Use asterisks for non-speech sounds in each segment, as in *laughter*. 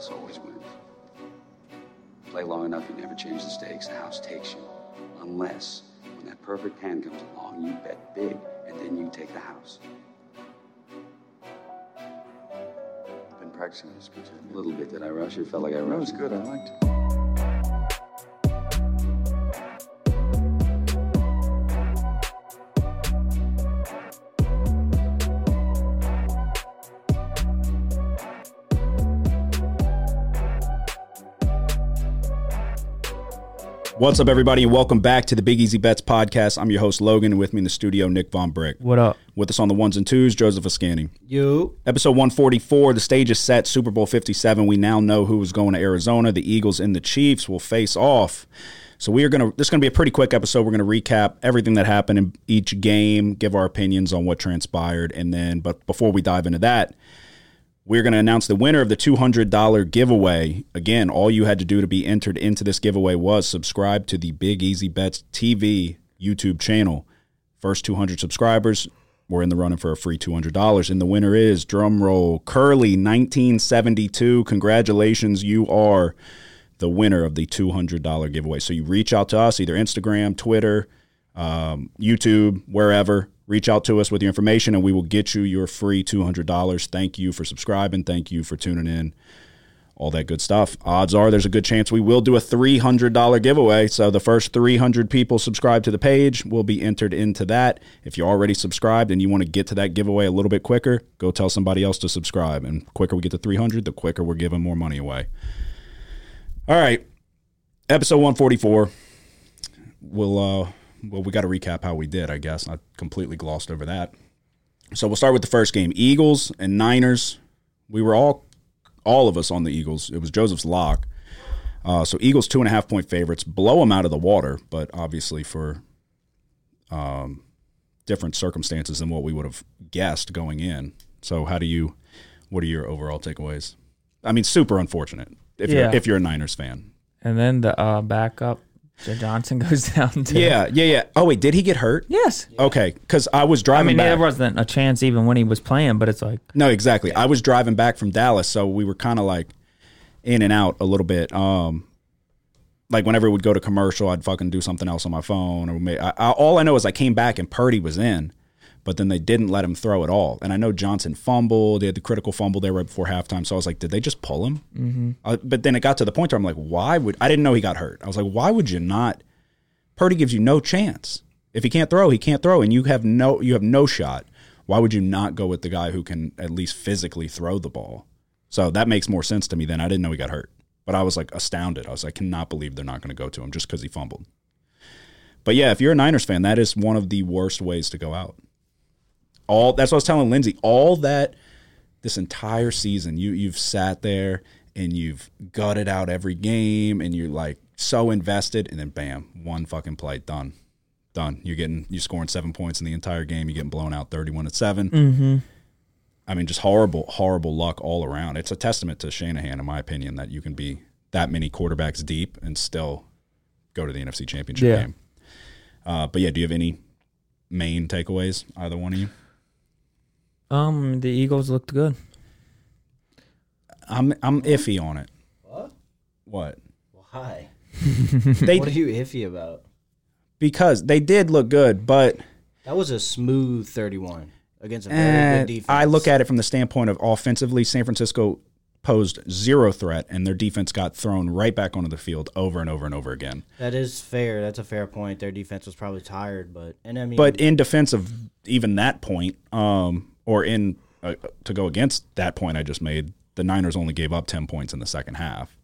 house always wins. Play long enough, you never change the stakes. The house takes you. Unless, when that perfect hand comes along, you bet big, and then you take the house. I've been practicing this good. A little bit. Did I rush it? Felt like I rushed. That was good. I liked it. What's up, everybody, and welcome back to the Big Easy Bets podcast. I'm your host, Logan, and with me in the studio, Nick Von Brick. What up? With us on the ones and twos, Joseph Ascanning. You. Episode 144, the stage is set, Super Bowl 57. We now know who is going to Arizona. The Eagles and the Chiefs will face off. So we are going to, this is going to be a pretty quick episode. We're going to recap everything that happened in each game, give our opinions on what transpired, and then, but before we dive into that, we're going to announce the winner of the $200 giveaway. Again, all you had to do to be entered into this giveaway was subscribe to the Big Easy Bets TV YouTube channel. First 200 subscribers, we're in the running for a free $200. And the winner is, drum roll, Curly 1972. Congratulations, you are the winner of the $200 giveaway. So you reach out to us, either Instagram, Twitter, um, YouTube, wherever reach out to us with your information and we will get you your free $200. Thank you for subscribing. Thank you for tuning in. All that good stuff. Odds are there's a good chance we will do a $300 giveaway. So the first 300 people subscribe to the page will be entered into that. If you're already subscribed and you want to get to that giveaway a little bit quicker, go tell somebody else to subscribe. And quicker we get to 300, the quicker we're giving more money away. All right. Episode 144. We'll uh well, we got to recap how we did, I guess. I completely glossed over that. So we'll start with the first game Eagles and Niners. We were all, all of us on the Eagles. It was Joseph's lock. Uh, so Eagles two and a half point favorites blow them out of the water, but obviously for um, different circumstances than what we would have guessed going in. So how do you? What are your overall takeaways? I mean, super unfortunate if Yeah. you're if you're a Niners fan. And then the uh, backup, Josh Johnson *laughs* goes down to. Yeah, yeah, yeah. Oh wait, did he get hurt? Yes. Okay, because I was driving. I mean, back. there wasn't a chance even when he was playing, but it's like, No, exactly. I was driving back from Dallas, so we were kind of like in and out a little bit. Um, like whenever it would go to commercial, I'd fucking do something else on my phone. Or I, I, all I know is I came back and Purdy was in, but then they didn't let him throw at all. And I know Johnson fumbled. They had the critical fumble there right before halftime. So I was like, did they just pull him? Mm-hmm. Uh, but then it got to the point where I'm like, why would I didn't know he got hurt? I was like, why would you not? Purdy gives you no chance. If he can't throw, he can't throw, and you have no you have no shot. Why would you not go with the guy who can at least physically throw the ball? So that makes more sense to me than I didn't know he got hurt. But I was like astounded. I was like, I cannot believe they're not going to go to him just because he fumbled. But yeah, if you're a Niners fan, that is one of the worst ways to go out. All that's what I was telling Lindsay. All that this entire season, you you've sat there and you've gutted out every game, and you're like so invested, and then bam, one fucking play, done, done. You're getting you're scoring seven points in the entire game. You're getting blown out, thirty-one to 7 I mean, just horrible, horrible luck all around. It's a testament to Shanahan, in my opinion, that you can be that many quarterbacks deep and still go to the NFC Championship Yeah. game. Uh, but yeah, do you have any main takeaways, either one of you? Um, the Eagles looked good. I'm I'm iffy on it. What? What? Why? *laughs* They What are you iffy about? because they did look good, but That was a smooth 31 against a very eh, good defense. I look at it from the standpoint of offensively, San Francisco posed zero threat, and their defense got thrown right back onto the field over and over and over again. that is fair. That's a fair point. Their defense was probably tired, but and I mean, But in defense of even that point, um, or in uh, to go against that point I just made, the Niners only gave up ten points in the second half.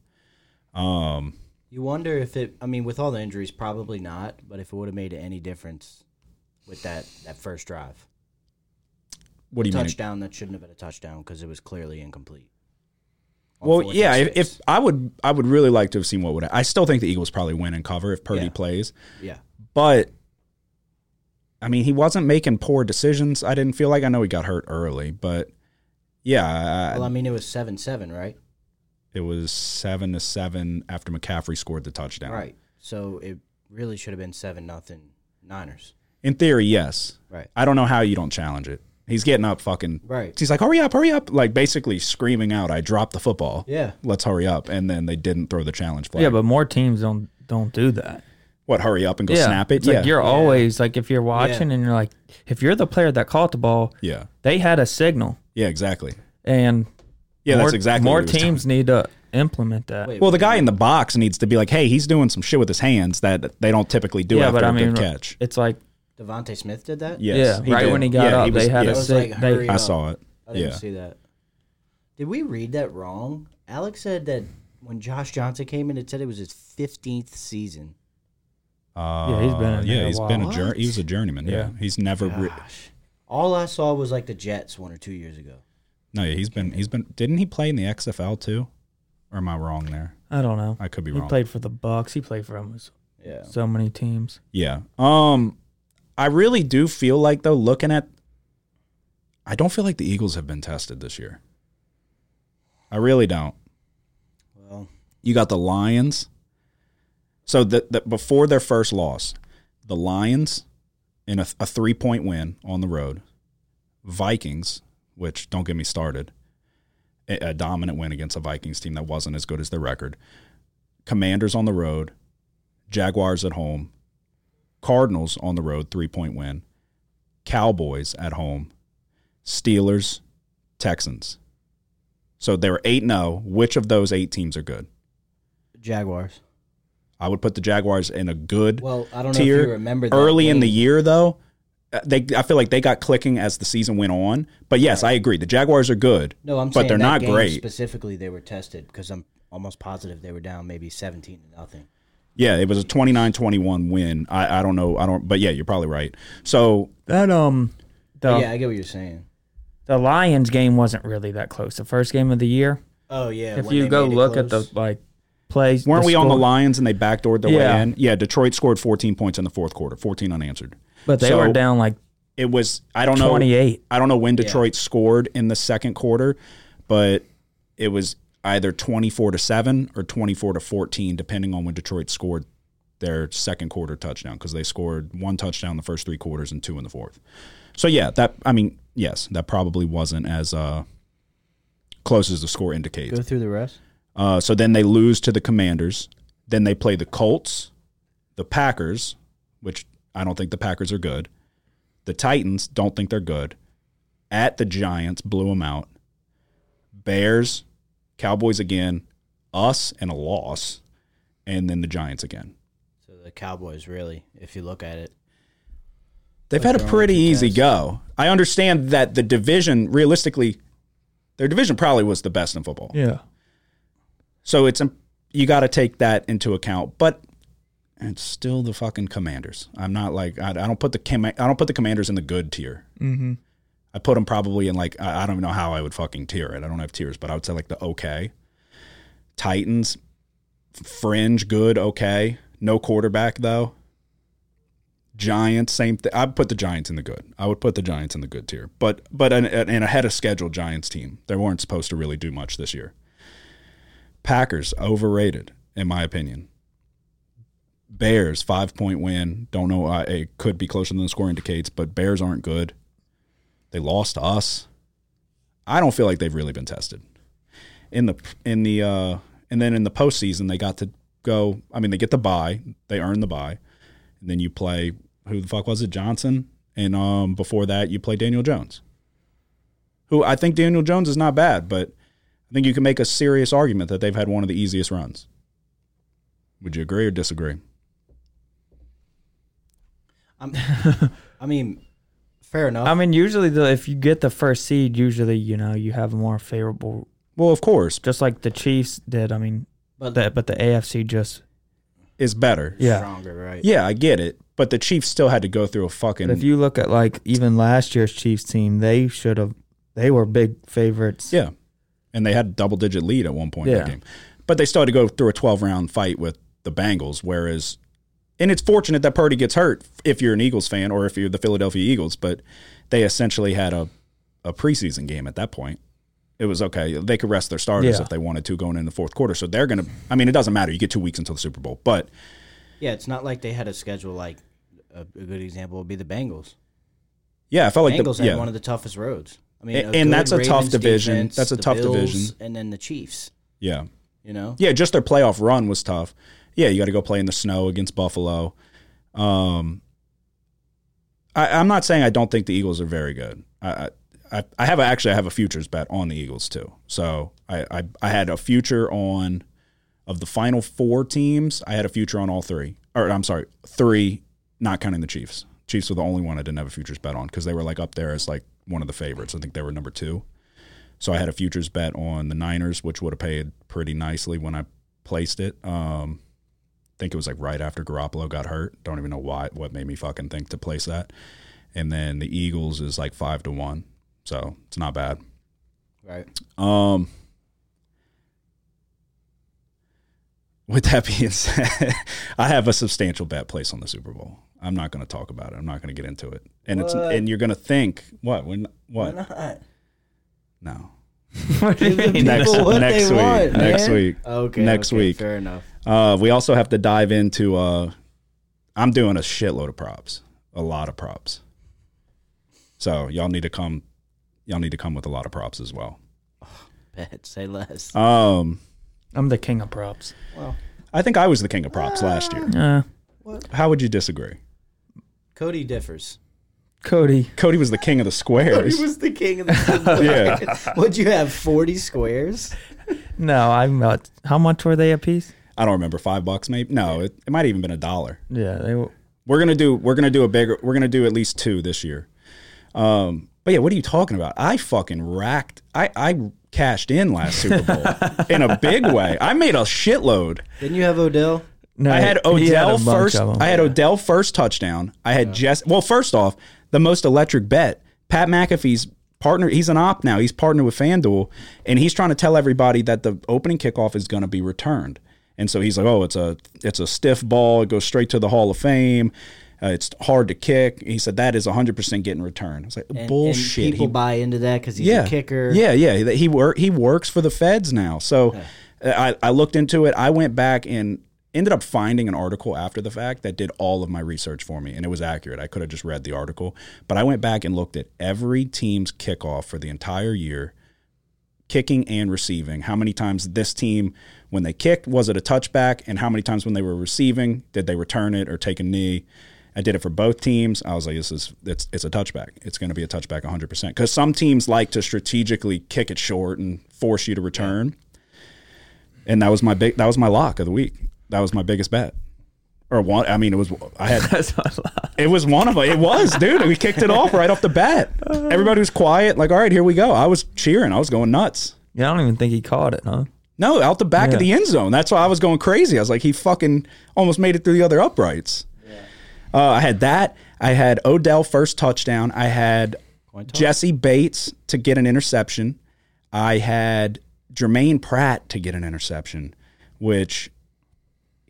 Um, you wonder if it. I mean, with all the injuries, probably not. But if it would have made any difference with that that first drive, what do you mean? touchdown that shouldn't have been a touchdown because it was clearly incomplete. Well, yeah. If, if. I would, I would really like to have seen what would. I still think the Eagles probably win and cover if Purdy Yeah. plays, yeah, but I mean, he wasn't making poor decisions. I didn't feel like. I know he got hurt early, but yeah, I- well, I mean, it was seven seven, right? it was seven to seven after McCaffrey scored the touchdown. Right. So it really should have been seven nothing Niners. In theory, yes. Right. I don't know how you don't challenge it. He's getting up, fucking. Right. He's like, hurry up, hurry up. Like basically screaming out, I dropped the football. Yeah. Let's hurry up. And then they didn't throw the challenge flag. Yeah, but more teams don't don't do that. What, hurry up and go yeah, snap it? It's yeah. like you're always like if you're watching and you're like if you're the player that caught the ball, yeah. they had a signal, Yeah, exactly. and Yeah, more, that's exactly more what he teams need to implement that. Wait, Well, the guy in the box needs to be like, hey, he's doing some shit with his hands that they don't typically do yeah, after but I a mean, good catch. it's like DeVonta Smith did that. Yes, yeah, right did. when he got Yeah, up, was- they had yeah. a It was sig- like, they- I saw it. I didn't Yeah. see that. Did we read that wrong? Alex said that when Josh Johnson came in, it said it was his 15th season. Uh, he's been in yeah, there a he's been a jour- What? he was a journeyman. Yeah, Yeah. he's never. Re- Gosh. All I saw was like the Jets one or two years ago. no, yeah, he's been. He's been. Didn't he play in the XFL too? Or am I wrong there? I don't know. I could be wrong. He wrong. played for the Bucks. He played for almost Yeah. so many teams. Yeah. Um, I really do feel like though, looking at, I don't feel like the Eagles have been tested this year. I really don't. Well, You got the Lions. So that the, before their first loss, the Lions in a, a three point win on the road, Vikings, which don't get me started, a, a dominant win against a Vikings team that wasn't as good as their record, Commanders on the road, Jaguars at home, Cardinals on the road, three point win, Cowboys at home, Steelers, Texans. So they were 8 0. Which of those eight teams are good? Jaguars. I would put the Jaguars in a good Well, I don't know tier. if you remember that Early in the year, though, uh, they I feel like they got clicking as the season went on. But yes, I agree. The Jaguars are good. No, I'm but saying they're that not game great. Specifically, they were tested because I'm almost positive they were down maybe 17 to nothing. Yeah, it was a 29-21 win. I, I don't know. I don't. But yeah, you're probably right. So That um, the yeah, I get what you're saying. the Lions game wasn't really that close. The first game of the year. Oh yeah. if you go made it look at the like plays, weren't the we on the Lions and they backdoored their Yeah. way in? Yeah, Detroit scored 14 points in the fourth quarter, 14 unanswered. But they So- were down like It was. I don't know. 28. I don't know when Detroit scored in the second quarter, but it was either 24 to 7 or 24 to 14 depending on when Detroit scored their second quarter touchdown because they scored one touchdown in the first 3 quarters and two in the fourth. So yeah, that I mean, yes, that probably wasn't as uh close as the score indicates. Go through the rest. Uh, so then they lose to the Commanders. Then they play the Colts, the Packers, which I don't think the Packers are good. The Titans don't think they're good. At the Giants, blew them out. Bears, Cowboys again, us, and a loss, and then the Giants again. So the Cowboys, really, if you look at it, They've had a pretty easy tests. go. I understand that the division, realistically, their division probably was the best in football. Yeah. So it's you got to take that into account, but it's still the fucking Commanders. I'm not like I, I don't put the Com- I don't put the Commanders in the good tier. Mm-hmm. I put them probably in like I, I don't know how I would fucking tier it. I don't have tiers, but I would say like the okay. Titans, fringe, good, okay. No quarterback though. Giants, same thing. I'd put the Giants in the good. I would put the Giants in the good tier, but but an, an ahead of schedule Giants team. They weren't supposed to really do much this year. Packers overrated in my opinion. Bears five point win. Don't know. Uh, it could be closer than the score indicates, but Bears aren't good. They lost to us. I don't feel like they've really been tested in the in the uh, and then in the postseason they got to go. I mean, they get the buy. They earn the buy, and then you play who the fuck was it Johnson, and um before that you play Daniel Jones, who I think Daniel Jones is not bad, but I think you can make a serious argument that they've had one of the easiest runs. Would you agree or disagree? I'm, *laughs* I mean, fair enough. I mean, usually the if you get the first seed, usually you know you have a more favorable, Well, of course, just like the Chiefs did. I mean, but that but the AFC just is better. yeah. stronger, right? Yeah, I get it, but the Chiefs still had to go through a fucking. But if you look at like even last year's Chiefs team, they should have they were big favorites. yeah, and they had a double digit lead at one point in the game, but they still had to go through a twelve round fight with the Bengals. Whereas, and it's fortunate that Purdy gets hurt if you're an Eagles fan or if you're the Philadelphia Eagles, but they essentially had a a preseason game at that point. It was okay. They could rest their starters Yeah. if they wanted to going in the fourth quarter. So they're gonna. I mean, it doesn't matter. You get two weeks until the Super Bowl, but Yeah, it's not like they had a schedule like a, a good example would be the Bengals. Yeah, I felt like Bengals the Bengals had yeah. one of the toughest roads. Mean, And- and that's a tough division. defense, That's a tough Bills, division. and then the Chiefs. yeah. You know, Yeah, just their playoff run was tough. Yeah, you got to go play in the snow against Buffalo. Um, I, I'm not saying I don't think the Eagles are very good. I, I, I have a, actually I have a futures bet on the Eagles too. So I, I, I had a future on of the final four teams. I had a future on all three, or I'm sorry, three, not counting the Chiefs. Chiefs were the only one I didn't have a futures bet on because they were like up there as like one of the favorites. I think they were number two. So I had a futures bet on the Niners, which would have paid pretty nicely when I placed it. Um, I think it was like right after Garoppolo got hurt. Don't even know why. What made me fucking think to place that. And then the Eagles is like five to one, so it's not bad. right? Um, with that being said, *laughs* I have a substantial bet placed on the Super Bowl. I'm not going to talk about it. I'm not going to get into it. And it's and you're going to think what when what not? no *laughs* what do you Give the mean? Next- what next week, want, next man. week, Okay, next okay, week. Fair enough. Uh, we also have to dive into. Uh, I'm doing a shitload of props, a lot of props. So y'all need to come. Y'all need to come with a lot of props as well. Bet, say less. Um, I'm the king of props. Well, I think I was the king of props last year. Uh, How would you disagree? Cody differs. Cody. Cody was the king of the squares. He was the king of the. *laughs* squares. yeah, What'd you have? Forty squares. *laughs* No, I'm not. How much were they a piece? I don't remember five bucks maybe. No, it, it might have even been a dollar. Yeah, they were. We're gonna do. We're gonna do a bigger. We're gonna do at least two this year. Um, but yeah, what are you talking about? I fucking racked. I I cashed in last Super Bowl *laughs* in a big way. I made a shitload. Didn't you have Odell? No, I had Odell bunch first. I had Odell first touchdown. I had Jess. Well, first off, the most electric bet. Pat McAfee's partner. He's an op now. He's partnered with FanDuel, and he's trying to tell everybody that the opening kickoff is going to be returned. And so he's like, "Oh, it's a it's a stiff ball. It goes straight to the Hall of Fame. Uh, it's hard to kick." He said that is 100 percent getting returned. I was like, And, "Bullshit." And people He- buy into that because he's yeah, a kicker. Yeah, yeah. He work he works for the feds now. So uh, I, I looked into it. I went back and ended up finding an article after the fact that did all of my research for me, and it was accurate. I could have just read the article, but I went back and looked at every team's kickoff for the entire year, kicking and receiving. How many times this team, when they kicked, was it a touchback, and how many times when they were receiving, did they return it or take a knee? I did it for both teams. I was like, this is it's it's a touchback. It's going to be a touchback 100% because some teams like to strategically kick it short and force you to return. And that was my big that was my lock of the week. That was my biggest bet. Or one I mean it was I had *laughs* That's not loud. it was one of them. It was, dude. We kicked it off right off the bat. *laughs* Everybody was quiet like, "All right, here we go." I was cheering. I was going nuts. Yeah, I don't even think he caught it, huh? No, out the back Yeah. of the end zone. That's why I was going crazy. I was like, he fucking almost made it through the other uprights. Uh, I had that. I had Odell first touchdown. I had Jessie Bates to get an interception. I had Germaine Pratt to get an interception, which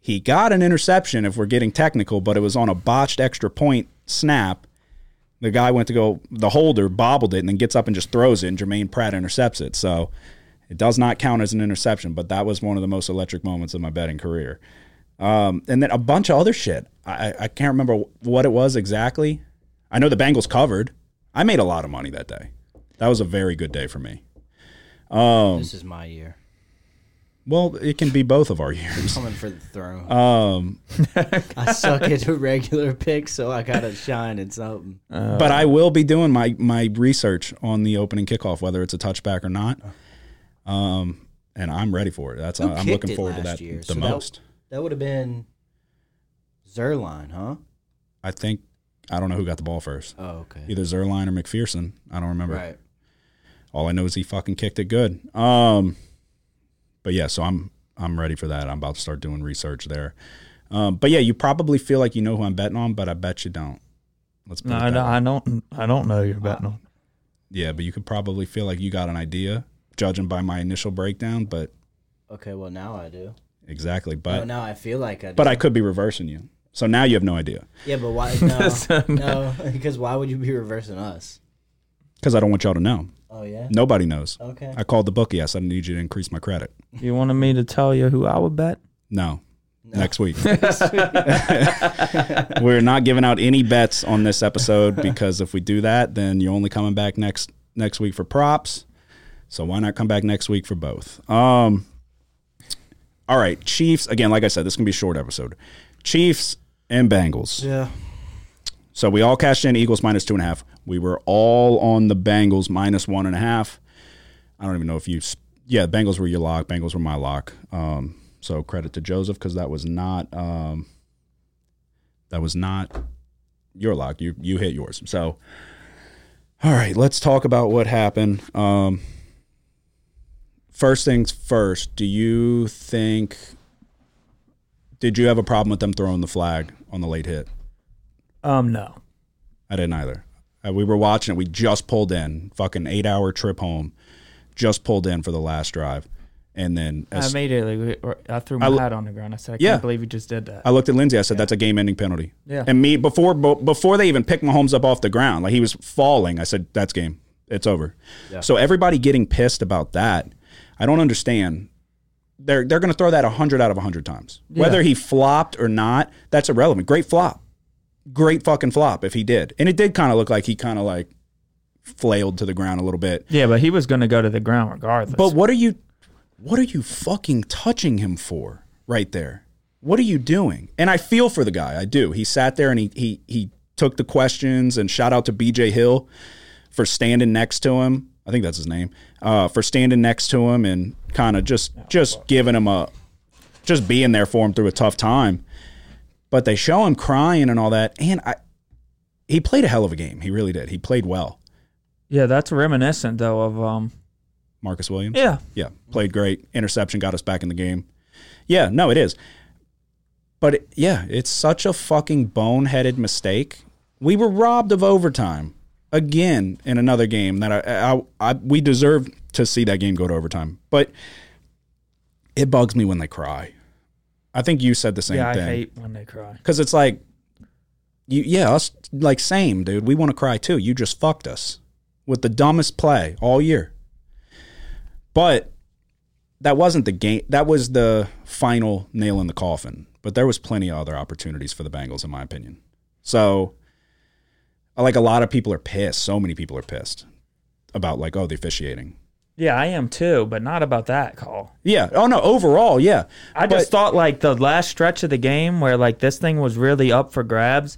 he got an interception if we're getting technical, but it was on a botched extra point snap. The guy went to go, the holder bobbled it and then gets up and just throws it, and Germaine Pratt intercepts it. So it does not count as an interception, but that was one of the most electric moments of my betting career. Um, and then a bunch of other shit. I, I can't remember what it was exactly. I know the Bengals covered. I made a lot of money that day. That was a very good day for me. Um, This is my year. well, it can be both of our years. Coming for the throne. *laughs* Um, I suck at a regular pick, so I gotta shine at something. but I will be doing my my research on the opening kickoff, whether it's a touchback or not. Um, and I'm ready for it. That's I'm looking forward to that year? the So most. That would have been Zuerlein, huh? I think I don't know who got the ball first. Oh, okay. Either Zuerlein or McPherson. I don't remember. Right. All I know is he fucking kicked it good. Um, but yeah, so I'm I'm ready for that. I'm about to start doing research there. Um, but yeah, you probably feel like you know who I'm betting on, but I bet you don't. Let's put No, it I that don't. I don't. I don't know you're betting on. Yeah, but you could probably feel like you got an idea, judging by my initial breakdown. But Okay, well now I do. Exactly, oh, but now I feel like I. Do. but I could be reversing you. So now you have no idea Yeah, but why? *laughs* No, no, because *laughs* why would you be reversing us? because I don't want y'all to know. Oh yeah. Nobody knows. Okay. I called the bookie. I said I need you to increase my credit. You wanted me to tell you who I would bet? No, next week. *laughs* We're not giving out any bets on this episode because if we do that, then you're only coming back next next week for props. So why not come back next week for both? Um, all right, Chiefs. Again, like I said, this can be a short episode. Chiefs and Bengals. Yeah. So we all cashed in Eagles minus two and a half. We were all on the Bengals minus one and a half. I don't even know if you. Yeah, Bengals were your lock. Bengals were my lock. Um, so credit to Joseph because that was not. Um, that was not your lock. You you hit yours. So, all right, let's talk about what happened. Um, first things first. Do you think? Did you have a problem with them throwing the flag on the late hit? Um, no. I didn't either. Uh, we were watching it. We just pulled in. Fucking eight hour trip home. Just pulled in for the last drive, and then I as, immediately, we- I threw my I hat on the ground. I said, I Yeah. can't believe you just did that. I looked at Lindsay. I said, "That's a game-ending penalty." Yeah. And me before before they even picked Mahomes up off the ground, like he was falling. I said, "That's game. It's over." Yeah. So everybody getting pissed about that, I don't understand. They're they're going to throw that hundred out of hundred times, whether he flopped or not. That's irrelevant. Great flop, great fucking flop if he did, and it did kind of look like he kind of like flailed to the ground a little bit. yeah, but he was going to go to the ground regardless. But what are you what are you fucking touching him for right there? What are you doing? And I feel for the guy. I do. He sat there and he he he took the questions and shout out to BJ Hill for standing next to him. I think that's his name. Uh, for standing next to him and kind of just just giving him a just being there for him through a tough time. But they show him crying and all that and I he played a hell of a game. He really did. He played well. yeah, that's reminiscent though of um. Marcus Williams. Yeah, Yeah, played great. Interception got us back in the game. Yeah, no, it is. But it, yeah, it's such a fucking boneheaded mistake. We were robbed of overtime again in another game that I, I, I we deserve to see that game go to overtime. But it bugs me when they cry. I think you said the same yeah, I thing hate when they cry. because it's like, you yeah, us like same dude. We want to cry too. You just fucked us with the dumbest play all year. But that wasn't the game. That was the final nail in the coffin. But there was plenty of other opportunities for the Bengals, in my opinion. So, like a lot of people are pissed. So many people are pissed about like, oh, the officiating. Yeah, I am too, but not about that call. Yeah. Oh no. Overall, yeah. I just thought like the last stretch of the game where like this thing was really up for grabs.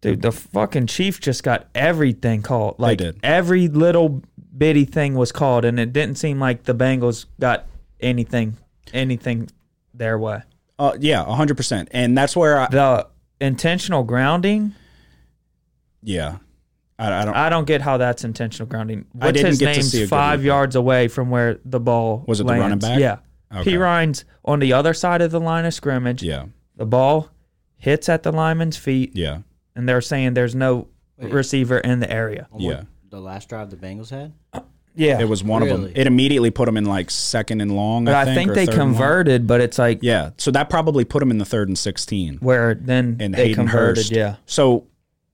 Dude, the fucking chief just got everything called. Like did. every little bitty thing was called, and it didn't seem like the Bengals got anything, anything their way. Uh, yeah. hundred percent. And that's where I. The intentional grounding, Yeah. I, I don't. I don't get how that's intentional grounding. I What's didn't his get to see a good five replay. yards away from where the ball Was it the running lands. back? Yeah. Okay. Perine's on the other side of the line of scrimmage. yeah. The ball hits at the lineman's feet, Yeah. and they're saying there's no Wait. receiver in the area. On Yeah. the last drive the Bengals had? Yeah, It was one of them. Really? It immediately put them in like second and long. but I I think, think or they third and long. converted, but it's like Yeah, so that probably put them in the third and sixteen. where then And they Hayden converted. Hurst. Yeah, So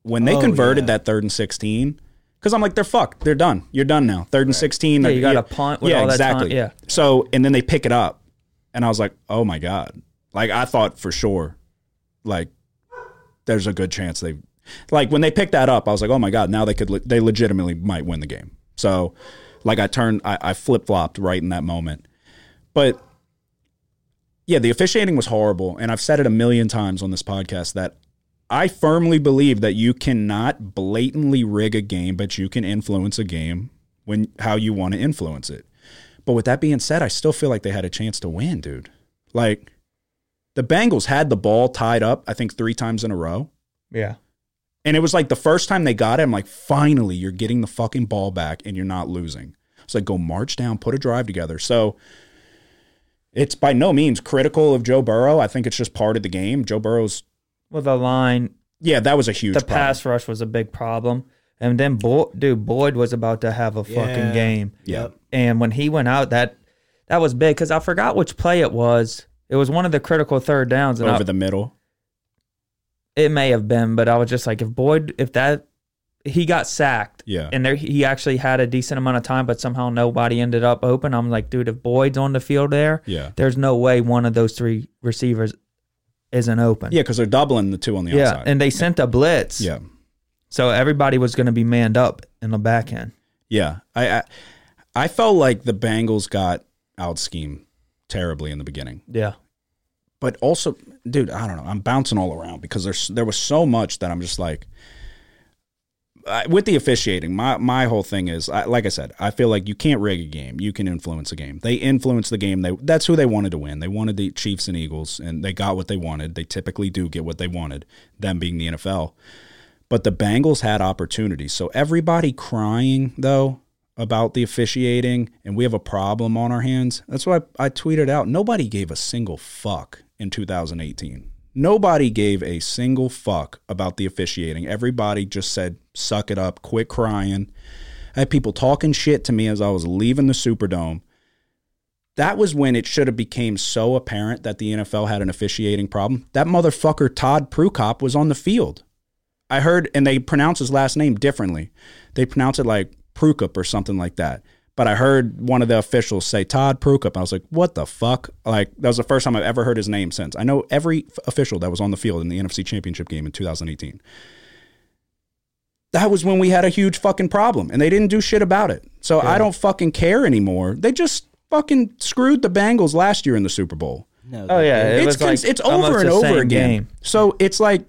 when they Oh, converted yeah. that third and sixteen, because I'm like, they're fucked. They're done. You're done now. Third and sixteen. Yeah, you got a punt with yeah, all that time. exactly. Yeah. So and then they pick it up, and I was like, oh my god. Like I thought for sure, like there's a good chance they, like when they picked that up, I was like, oh my god. Now they could. Le- they legitimately might win the game. So, like I turned, I, I flip flopped right in that moment, but. Yeah, the officiating was horrible, and I've said it a million times on this podcast that I firmly believe that you cannot blatantly rig a game, but you can influence a game when how you want to influence it. But with that being said, I still feel like they had a chance to win, dude. Like the Bengals had the ball tied up, I think three times in a row. yeah. And it was like the first time they got it, I'm like, finally, you're getting the fucking ball back and you're not losing. It's like, go march down, put a drive together. So it's by no means critical of Joe Burrow. I think it's just part of the game. Joe Burrow's, Well, the line, yeah, that was a huge the problem. pass rush was a big problem, and then Boyd, dude, Boyd was about to have a fucking Yeah. game. Yeah. Yep. and when he went out, that that was big because I forgot which play it was. It was one of the critical third downs, and I, over the middle. it may have been, but I was just like, if Boyd, if that, he got sacked. Yeah. And there he actually had a decent amount of time, but somehow nobody ended up open. I'm like, dude, if Boyd's on the field there, Yeah. there's no way one of those three receivers isn't open. Yeah, because they're doubling the two on the Yeah. outside. And they sent a blitz. yeah. So everybody was going to be manned up in the back end. Yeah. I, I I felt like the Bengals got out schemed terribly in the beginning. Yeah. But also, dude, I don't know. I'm bouncing all around because there's there was so much that I'm just like I, with the officiating, my my whole thing is, I, like I said, I feel like you can't rig a game. You can influence a game. They influenced the game. They that's who they wanted to win. They wanted the Chiefs and Eagles, and they got what they wanted. They typically do get what they wanted. Them being the NFL, but the Bengals had opportunities. So everybody crying though about the officiating, and we have a problem on our hands. That's why I, I tweeted out. Nobody gave a single fuck in 2018. Nobody gave a single fuck about the officiating. Everybody just said, suck it up, quit crying. I had people talking shit to me as I was leaving the Superdome. That was when it should have became so apparent that the NFL had an officiating problem. That motherfucker Todd Prukop was on the field. I heard, and they pronounce his last name differently. They pronounce it like Prukop or something like that. But I heard one of the officials say Todd Prukop. I was like, what the fuck? Like, that was the first time I've ever heard his name since. I know every f- official that was on the field in the NFC Championship game in 2018. That was when we had a huge fucking problem, and they didn't do shit about it. So I don't fucking care anymore. They just fucking screwed the Bengals last year in the Super Bowl. No, Oh yeah, it it's was like it's over and over again. game. So it's like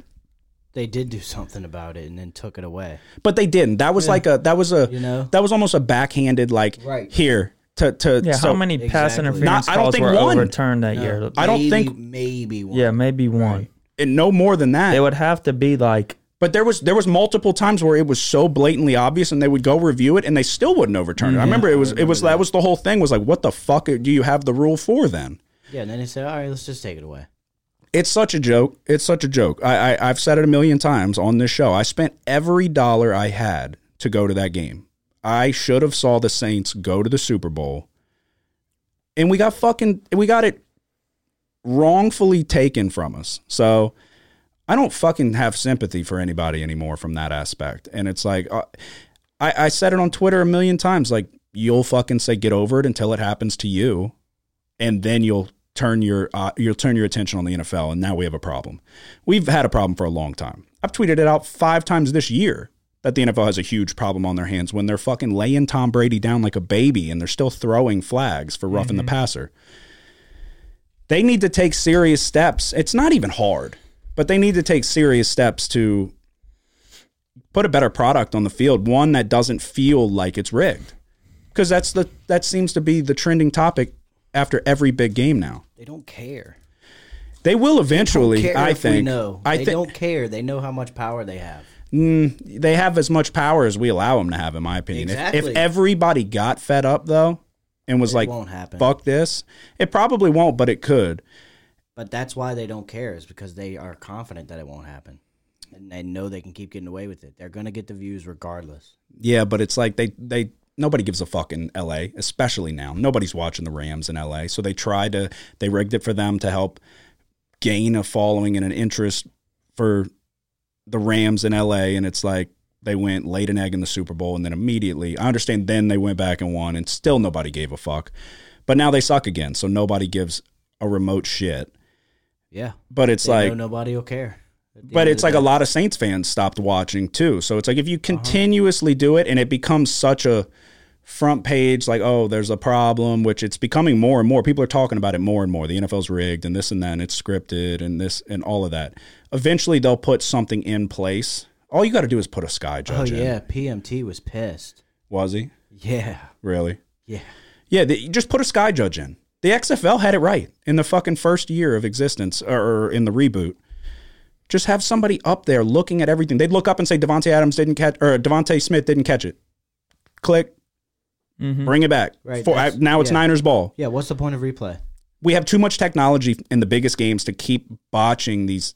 They did do *laughs* something about it and then took it away. But they didn't. That was like a that was a You know? that was almost a backhanded like Right. here to to Yeah, so how many pass interference Not- I don't calls think were one. overturned that year? I don't think- maybe one. yeah, maybe one. and no more than that. It would have to be like, but there was there was multiple times where it was so blatantly obvious and they would go review it and they still wouldn't overturn it. I remember it was it was that was the whole thing was like what the fuck do you have the rule for then? Yeah, and then they said, all right, let's just take it away. It's such a joke. It's such a joke. I, I I've said it a million times on this show. I spent every dollar I had to go to that game. I should have saw the Saints go to the Super Bowl. And we got fucking we got it wrongfully taken from us. So I don't fucking have sympathy for anybody anymore from that aspect. And it's like uh, I I said it on Twitter a million times like you'll fucking say get over it until it happens to you and then you'll turn your uh, you'll turn your attention on the NFL, and now we have a problem. We've had a problem for a long time. I've tweeted it out five times this year that the NFL has a huge problem on their hands when they're fucking laying Tom Brady down like a baby, and they're still throwing flags for roughing the passer. They need to take serious steps. It's not even hard, but they need to take serious steps to put a better product on the field, one that doesn't feel like it's rigged. Because that's the that seems to be the trending topic after every big game now. They don't care. They will eventually. Care I if we think. know. I they think don't care. They know how much power they have. Mm, they have as much power as we allow them to have, in my opinion. If- If, everybody got fed up though, and was like, won't happen. "Fuck this," it probably won't, but it could. But that's why they don't care, is because they are confident that it won't happen. And they know they can keep getting away with it. They're going to get the views regardless. Yeah, but it's like they they nobody gives a fuck in L.A. Especially now, nobody's watching the Rams in L.A. So they tried to they rigged it for them to help gain a following and an interest for the Rams in L.A. And it's like they went laid an egg in the Super Bowl and then immediately I understand then they went back and won and still nobody gave a fuck. But now they suck again, so nobody gives a remote shit. Yeah. But it's They like nobody will care. But it's like a lot of Saints fans stopped watching too. So it's like if you uh-huh. continuously do it and it becomes such a front page, like, oh, there's a problem, which it's becoming more and more. People are talking about it more and more. The NFL's rigged and this and that, and it's scripted and this and all of that. Eventually they'll put something in place. All you got to do is put a sky Oh, judge in. yeah. PMT was pissed. Was he? Yeah. Really? Yeah. Yeah, the, just put a sky judge in. The XFL had it right in the fucking first year of existence or in the reboot. Just have somebody up there looking at everything. They'd look up and say Davante Adams didn't catch or DeVonta Smith didn't catch it. Click, bring it back. Right, For- that's- now it's yeah. Niners ball. Yeah. What's the point of replay? We have too much technology in the biggest games to keep botching these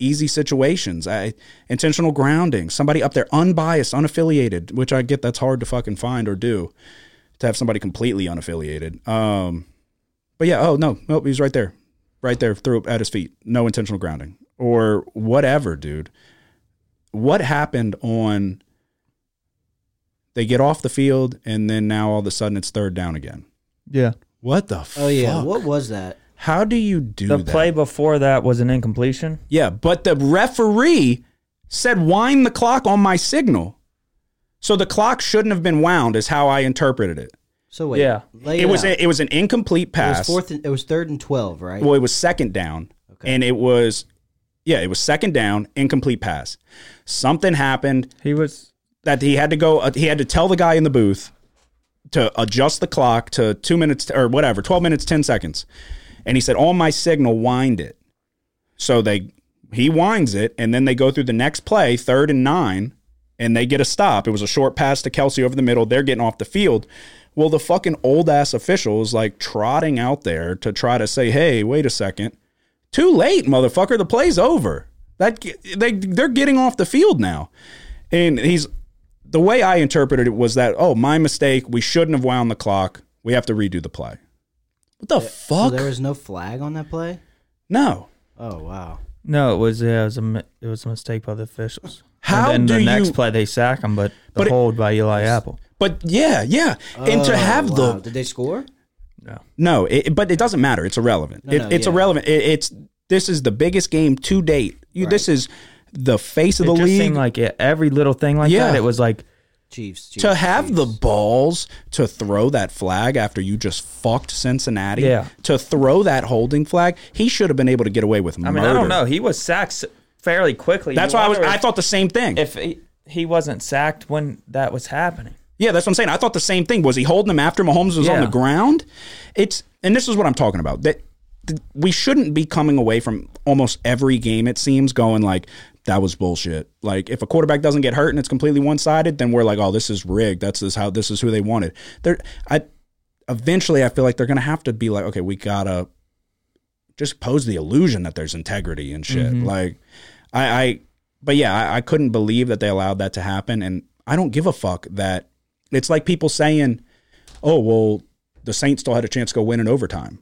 easy situations. I, intentional grounding, somebody up there unbiased, unaffiliated, which I get that's hard to fucking find or do to have somebody completely unaffiliated. Um, but yeah, oh no, nope, he's right there, right there, threw it at his feet, no intentional grounding or whatever, dude. what happened on they get off the field and then now all of a sudden it's third down again. Yeah. What the Oh yeah, fuck? what was that? How do you do The that? play before that was an incompletion. Yeah, but the referee said wind the clock on my signal. So the clock shouldn't have been wound is how I interpreted it. So wait, Yeah. lay It was out. a, it was an incomplete it pass. was fourth. And, it was third and twelve, right? Well, it was second down, Okay. and it was, yeah, it was second down, incomplete pass. Something happened He was that he had to go. Uh, he had to tell the guy in the booth to adjust the clock to two minutes or whatever, twelve minutes, ten seconds, and he said, "On my signal, wind it." So they he winds it, and then they go through the next play, third and nine, and they get a stop. It was a short pass to Kelce over the middle. They're getting off the field. Well, the fucking old ass official is like trotting out there to try to say, "Hey, wait a second, too late, motherfucker. The play's over. That they they're getting off the field now." And he's the way I interpreted it was that, "Oh, my mistake. We shouldn't have wound the clock. We have to redo the play." What the so fuck? there was no flag on that play. no. Oh wow. no, it was yeah, it was a it was a mistake by the officials. How and then do the you? next play they sack him, but the But it- hold by Eli Apple. But yeah, yeah. and to Oh, have wow. the did they score? No. no, it, but it doesn't matter. It's irrelevant. No, it, no, it's yeah. irrelevant. It, it's this is the biggest game to date. You, This is the face of It the just league. seemed like it, every little thing like Yeah. that. It was like Chiefs. Chiefs to have the balls to throw that flag after you just fucked Cincinnati. Yeah. To throw that holding flag, he should have been able to get away with I mean. I don't know. He was sacked fairly quickly. That's You why I was. wonder I thought the same thing. if he, he wasn't sacked when that was happening. Yeah, that's what I'm saying. I thought the same thing. Was he holding him after Mahomes was on the ground? It's and this is what I'm talking about. That th- we shouldn't be coming away from almost every game. It seems going like that was bullshit. Like if a quarterback doesn't get hurt and it's completely one sided, then we're like, oh, this is rigged. That's this how this is who they wanted. They're I eventually I feel like they're gonna have to be like, okay, we gotta just pose the illusion that there's integrity and shit. Mm-hmm. Like I, I but yeah, I, I couldn't believe that they allowed that to happen, and I don't give a fuck that it's like people saying, "Oh, well, the Saints still had a chance to go win in overtime."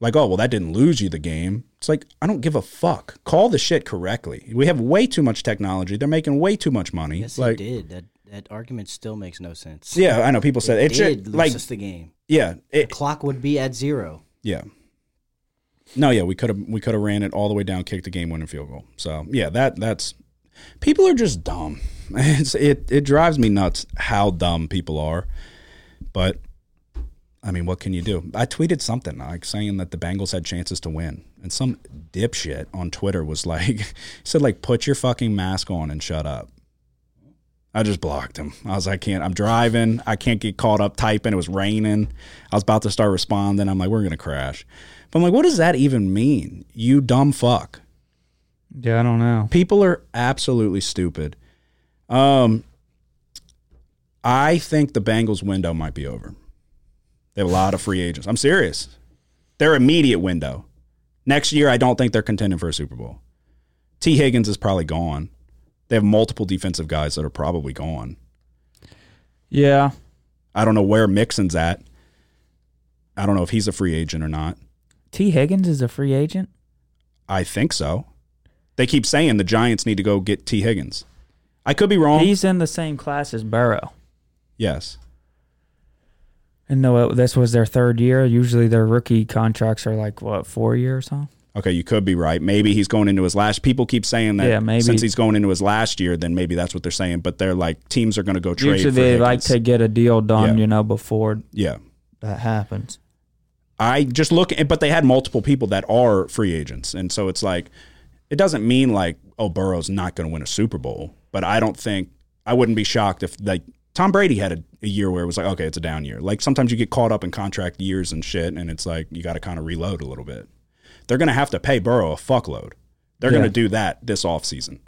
Like, oh, well, that didn't lose you the game. It's like I don't give a fuck. Call the shit correctly. We have way too much technology. They're making way too much money. Yes, like, they did. That that argument still makes no sense. yeah, I know people said it it did should lose like, us the game. yeah, it, Clock would be at zero. Yeah. No, yeah, we could have we could have ran it all the way down, kicked the game winning field goal. So yeah, that that's people are just dumb. It's it it drives me nuts how dumb people are. But I mean, what can you do? I tweeted something like saying that the Bengals had chances to win, and some dipshit on Twitter was like, *laughs* said like, put your fucking mask on and shut up. I just blocked him. I was like, I can't. I'm driving. I can't get caught up typing. It was raining. I was about to start responding. I'm like, we're gonna crash. But I'm like, what does that even mean? You dumb fuck. Yeah, I don't know. People are absolutely stupid. Um, I think the Bengals window might be over. They have a lot of free agents. I'm serious. Their immediate window. Next year, I don't think they're contending for a Super Bowl. Tee Higgins is probably gone. They have multiple defensive guys that are probably gone. Yeah, I don't know where Mixon's at. I don't know if he's a free agent or not. Tee Higgins is a free agent. I think so. They keep saying the Giants need to go get Tee Higgins. I could be wrong. He's in the same class as Burrow. yes. And no, uh, this was their third year. Usually their rookie contracts are like what four years, huh? Okay, you could be right. Maybe he's going into his last. People keep saying that Yeah, maybe. since he's going into his last year, then maybe that's what they're saying. But they're like teams are going to go trade. Usually they like to get a deal done, Yeah. you know, before Yeah, that happens. I just look, but they had multiple people that are free agents, and so it's like it doesn't mean like oh Burrow's not going to win a Super Bowl, but I don't think I wouldn't be shocked if like Tom Brady had a, a year where it was like okay it's a down year. Like sometimes you get caught up in contract years and shit, and it's like you got to kind of reload a little bit. They're going to have to pay Burrow a fuckload. They're Yeah. going to do that this offseason.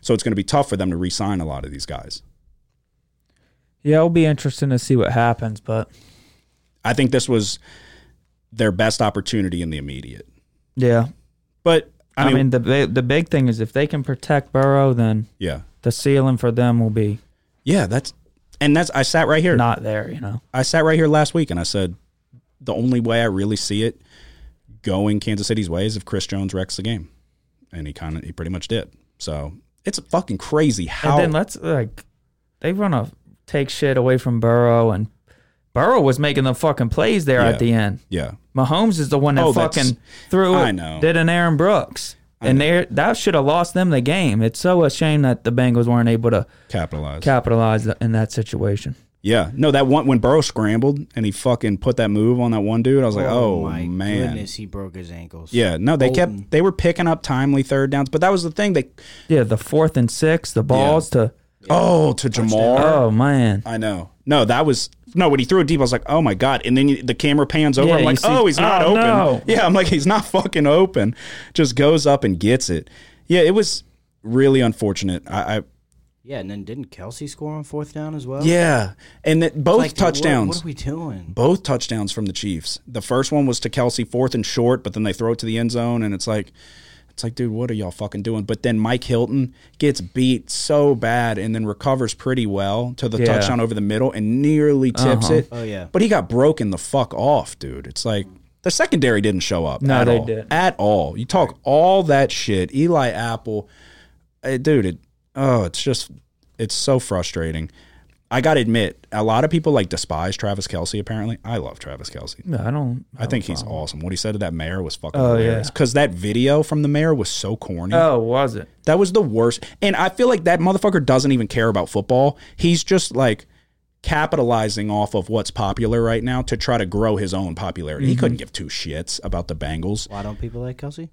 So it's going to be tough for them to re-sign a lot of these guys. Yeah, it'll be interesting to see what happens, but I think this was their best opportunity in the immediate. yeah. But I I mean, mean, the the big thing is if they can protect Burrow, then yeah. The ceiling for them will be Yeah, that's and that's I sat right here. not there, you know. I sat right here last week and I said the only way I really see it going Kansas City's way is if Chris Jones wrecks the game. And he kind of he pretty much did. So It's fucking crazy how. And then let's like they want to take shit away from Burrow and Burrow was making the fucking plays there Yeah. at the end. yeah, Mahomes is the one that Oh, that's- fucking threw it. I know. Did an Aaron Brooks. And they that should have lost them the game. It's so a shame that the Bengals weren't able to capitalize. capitalize in that situation. yeah, no, that one when Burrow scrambled and he fucking put that move on that one dude. I was like, oh, oh my man. goodness, he broke his ankles. Yeah, no, they Bolton. kept they were picking up timely third downs, but that was the thing. They Yeah, the fourth and six, the balls to oh to Jamar. oh man, I know. No, that was no. When he threw it deep, I was like, "Oh my god!" And then you, the camera pans over. Yeah, I'm like, see- "Oh, he's not oh, open." no. *laughs* Yeah, I'm like, "He's not fucking open." Just goes up and gets it. Yeah, it was really unfortunate. I, I Yeah, and then didn't Kelce score on fourth down as well? yeah, and that both Like, dude, what- touchdowns. What, are we doing? both touchdowns from the Chiefs. The first one was to Kelce, fourth and short, but then they throw it to the end zone, and it's like, it's like, dude, what are y'all fucking doing? But then Mike Hilton gets beat so bad, and then recovers pretty well to the Yeah. touchdown over the middle, and nearly tips Uh-huh. it. Oh, yeah. but he got broken the fuck off, dude. It's like the secondary didn't show up. No, at they all. didn't. at all. You talk all that shit, Eli Apple, uh, dude. It oh, it's just it's so frustrating. I got to admit, a lot of people like despise Travis Kelce. Apparently, I love Travis Kelce. No, I don't. I think he's awesome. What he said to that mayor was fucking Oh, hilarious. yeah. Because that video from the mayor was so corny. Oh, was it? that was the worst. And I feel like that motherfucker doesn't even care about football. He's just like capitalizing off of what's popular right now to try to grow his own popularity. He mm-hmm. couldn't give two shits about the Bengals. Why don't people like Kelce?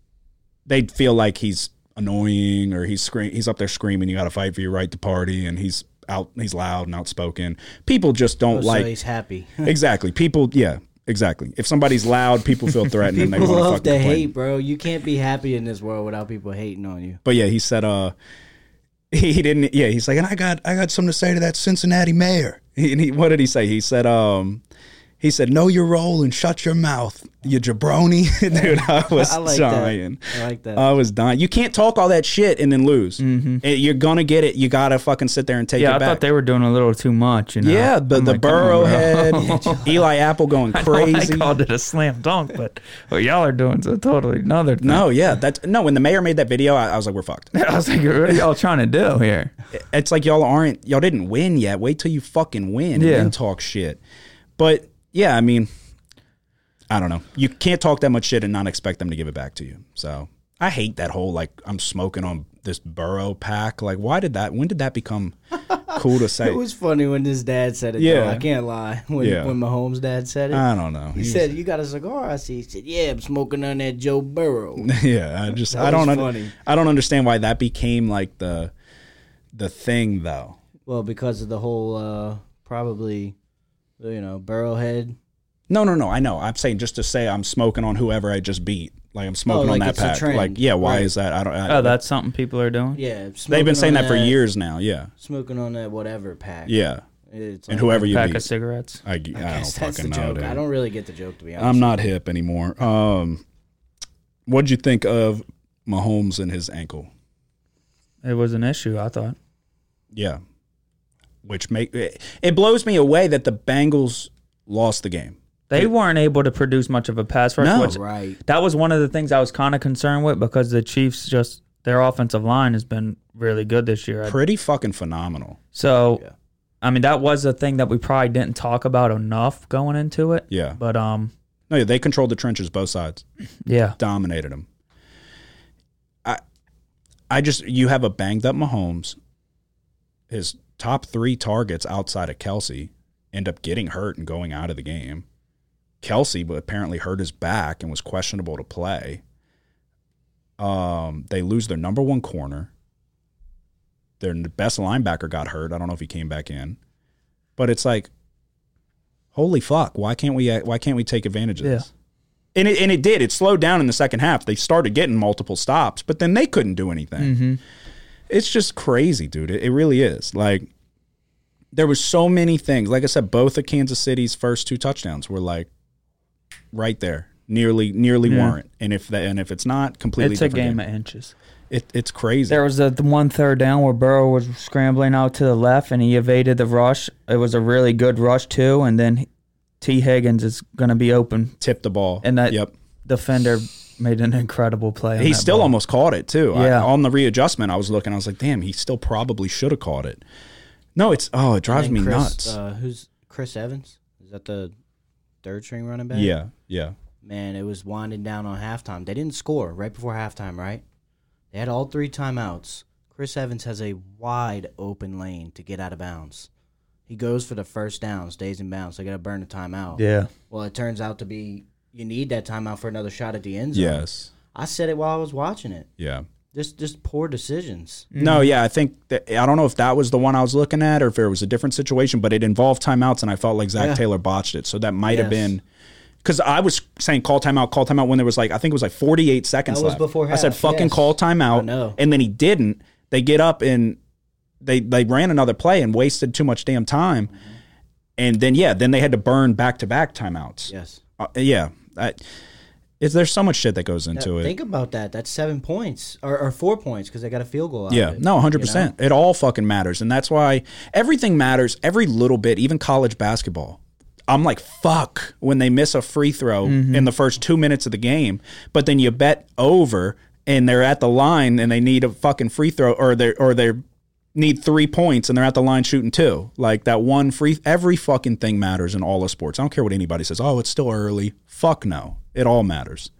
They'd feel like he's annoying or he's scream- he's up there screaming you got to fight for your right to party and he's out he's loud and outspoken. People just don't Oh, like so he's happy. *laughs* Exactly. People yeah, exactly. If somebody's loud, people feel *laughs* threatened and they people want to love fucking to complain. hate, bro. You can't be happy in this world without people hating on you. But yeah, he said uh *laughs* he, he didn't yeah, he's like and I got I got something to say to that Cincinnati mayor. He, and he, what did he say? He said um he said know your role and shut your mouth, you jabroni. *laughs* Dude, I *laughs* was I like dying. that. I like that. I was dying. You can't talk all that shit and then lose. Mm-hmm. It- you're gonna get it. You gotta fucking sit there and take Yeah, it I back. I thought they were doing a little too much. You know? yeah, the I'm the like, come on. Burrowhead, *laughs* Eli Apple going I know crazy. I called it a slam dunk, but what y'all are doing is a totally another thing. no, yeah, that's no. When the mayor made that video, I, I was like, we're fucked. I was like, what are y'all trying to do here? it's like y'all aren't y'all didn't win yet. Wait till you fucking win and then talk shit. But yeah, I mean, I don't know. You can't talk that much shit and not expect them to give it back to you. So I hate that whole like I'm smoking on this Burrow pack. Like, why did that? When did that become *laughs* cool to say? It was funny when his dad said it. Yeah. Yeah, I can't lie. *laughs* When Yeah. when Mahomes' dad said it, I don't know. he said, "You got a cigar?" I see. He said, "Yeah, I'm smoking on that Joe Burrow." *laughs* "Yeah, I just I don't un- funny. I don't understand why that became like the the thing though." well, because of the whole uh probably, you know, Burrowhead. No, no, no. I know. I'm saying just to say I'm smoking on whoever I just beat. Like I'm smoking Oh, like on that it's a pack. trend. Like, yeah. Why Right. is that? I don't. I, Oh, that's something people are doing. Yeah, They've smoking been saying on that for years now. Yeah, Smoking on that whatever pack. yeah. it's And like- whoever you Pack beat, of cigarettes. I, I, I don't guess that's the fucking know. joke. dude. I don't really get the joke to be honest. I'm not hip anymore. Um, what'd you think of Mahomes and his ankle? It was an issue. I thought. Yeah, which make it, it blows me away that the Bengals lost the game. They weren't able to produce much of a pass rush. No. which right. that was one of the things I was kind of concerned with because the Chiefs just their offensive line has been really good this year. I- Pretty fucking phenomenal. So, Yeah. I mean, that was a thing that we probably didn't talk about enough going into it. Yeah. But um, No, yeah, they controlled the trenches both sides. yeah, dominated them. I I just you have a banged up Mahomes. His top three targets outside of Kelce end up getting hurt and going out of the game. Kelce but apparently hurt his back and was questionable to play. Um, they lose their number one corner. Their best linebacker got hurt. I don't know if he came back in, but it's like, holy fuck! Why can't we? Why can't we take advantage of Yeah. this? And it, and it did. It slowed down in the second half. They started getting multiple stops, but then they couldn't do anything. Mm-hmm. It's just crazy, dude. It, it really is. Like there was so many things. Like I said, both of Kansas City's first two touchdowns were like right there, nearly nearly Yeah. warrant. And if that and if it's not, completely it's a different game of inches. It, it's crazy. There was a, the one third down where Burrow was scrambling out to the left and he evaded the rush. It was a really good rush too, and then Tee Higgins is going to be open. Tip the ball. And that yep. defender made an incredible play. on he that still ball. almost caught it too. I- Yeah. on the readjustment, I was looking. I was like, damn, he still probably should have caught it. No, it's oh, it drives me Chris, nuts. Uh, who's Chris Evans? Is that the third string running back? yeah, yeah. Man, it was winding down on halftime. They didn't score right before halftime, right? They had all three timeouts. Chris Evans has a wide open lane to get out of bounds. He goes for the first down, stays in bounds. They got to burn the timeout. Yeah. Well, it turns out to be you need that timeout for another shot at the end zone. Yes. I said it while I was watching it. Yeah. Just just poor decisions. No, yeah, I think that I don't know if that was the one I was looking at or if it was a different situation, but it involved timeouts, and I felt like Zac Yeah. Taylor botched it. So that might have Yes. been because I was saying call timeout, call timeout when there was like I think it was like 48 seconds That was left. before I said half, fucking yes. call timeout, I know. and then he didn't. They get up and they they ran another play and wasted too much damn time, Mm-hmm. and then yeah, then they had to burn back to back timeouts. Yes. Uh, yeah, I, it's, there's so much shit that goes into Yeah, it. Think about that. That's seven points or, or four points because they got a field goal. Out Yeah, of it, no, hundred you know? percent. It all fucking matters, and that's why everything matters. Every little bit, even college basketball. I'm like, fuck when they miss a free throw mm-hmm. in the first two minutes of the game, but then you bet over and they're at the line and they need a fucking free throw or they or they need three points and they're at the line shooting two. Like that one free. Every fucking thing matters in all of sports. I don't care what anybody says. Oh, it's still early. Fuck no. It all matters.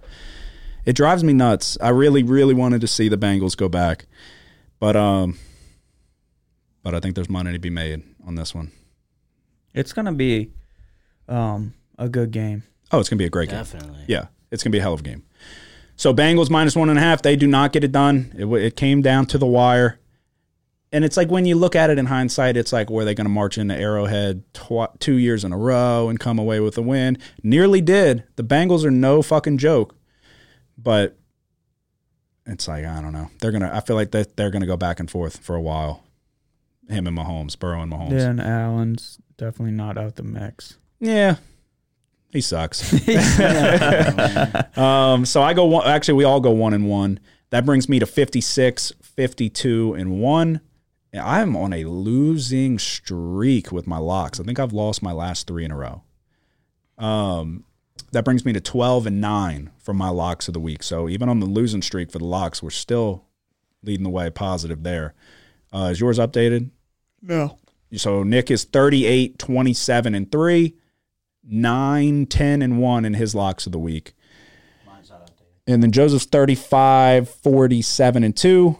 It drives me nuts. I really, really wanted to see the Bengals go back. But um, but I think there's money to be made on this one. It's gonna be um a good game. Oh, it's gonna be a great game. Definitely. Yeah, it's gonna be a hell of a game. So Bengals minus one and a half. They do not get it done. It, it came down to the wire, and it's like when you look at it in hindsight, it's like were they going to march into Arrowhead tw- two years in a row and come away with a win? Nearly did. The Bengals are no fucking joke, but it's like I don't know. They're gonna. I feel like that they're gonna go back and forth for a while. Him and Mahomes, Burrow and Mahomes. Yeah, and Allen's definitely not out the mix. Yeah. He sucks. *laughs* *laughs* um, so I go one, actually we all go one and one. That brings me to 56, 52 and 1. And I'm on a losing streak with my locks. I think I've lost my last 3 in a row. Um that brings me to 12 and 9 for my locks of the week. So even on the losing streak for the locks, we're still leading the way positive there. Uh, is yours updated? No. So Nick is 38, 27, and 3, 9, 10, and 1 in his locks of the week. And then Joseph's 35, 47, and 2,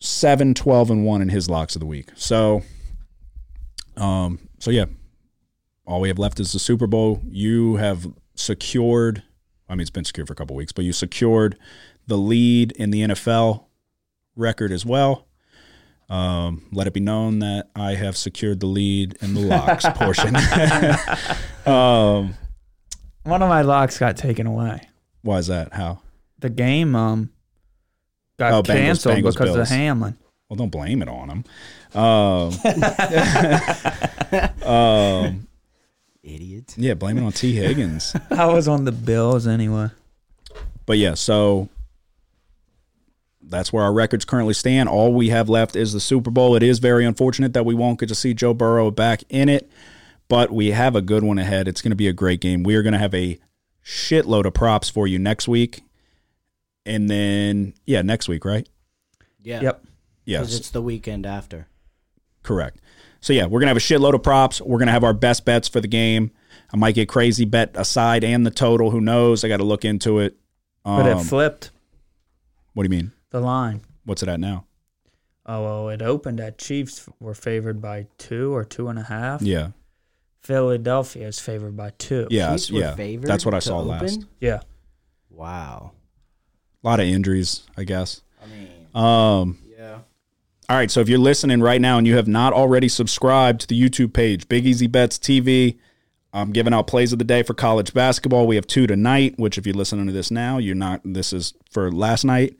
7, 12, and 1 in his locks of the week. So, um, so yeah, all we have left is the Super Bowl. You have secured, I mean, it's been secured for a couple weeks, but you secured the lead in the NFL record as well. Um, let it be known that I have secured the lead in the locks *laughs* portion. *laughs* um, One of my locks got taken away. why is that? How? The game um got Oh, Bengals- canceled Bengals, because Bills. of Hamlin. Well, don't blame it on him. Um, *laughs* um, Idiot. yeah, blame it on Tee Higgins. *laughs* I was on the Bills anyway. But yeah, so that's where our records currently stand. All we have left is the Super Bowl. It is very unfortunate that we won't get to see Joe Burrow back in it, but we have a good one ahead. It's going to be a great game. We are going to have a shitload of props for you next week. And then, yeah, next week, right? Yeah. Yep. Yes. Because it's the weekend after. Correct. So yeah, we're gonna have a shitload of props. We're gonna have our best bets for the game. I might get crazy bet aside and the total. Who knows? I got to look into it. Um, But it flipped what do you mean? the line. What's it at now? Oh well, it opened at Chiefs were favored by two or two and a half. Yeah, Philadelphia is favored by two. yeah, Chiefs were yeah. favored That's what I saw open? last. Yeah. Wow. A lot of injuries, I guess. I mean, Um, yeah. all right. So if you're listening right now and you have not already subscribed to the YouTube page, Big Easy Bets TV, I'm giving out plays of the day for college basketball. We have two tonight, which if you're listening to this now, you're not. This is for last night.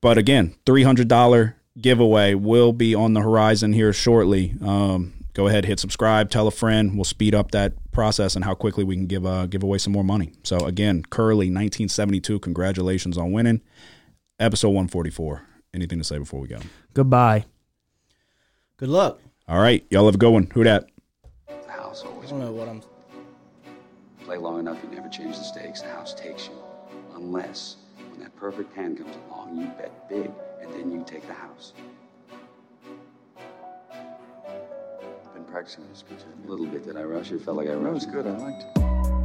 But again, three hundred dollar giveaway will be on the horizon here shortly. Um, go ahead, hit subscribe, tell a friend. We'll speed up that process and how quickly we can give uh, give away some more money. So again, Curly, 1972. Congratulations on winning episode 144. Anything to say before we go? Goodbye. Good luck. All right, y'all have a good one. Who dat? The house always. I always don't know what I'm. play long enough, you never change the stakes. The house takes you. Unless, when that perfect hand comes along, you bet big and then you take the house. Practicing. A little bit. Did I rush it? Felt like I rushed. That was good. I liked it.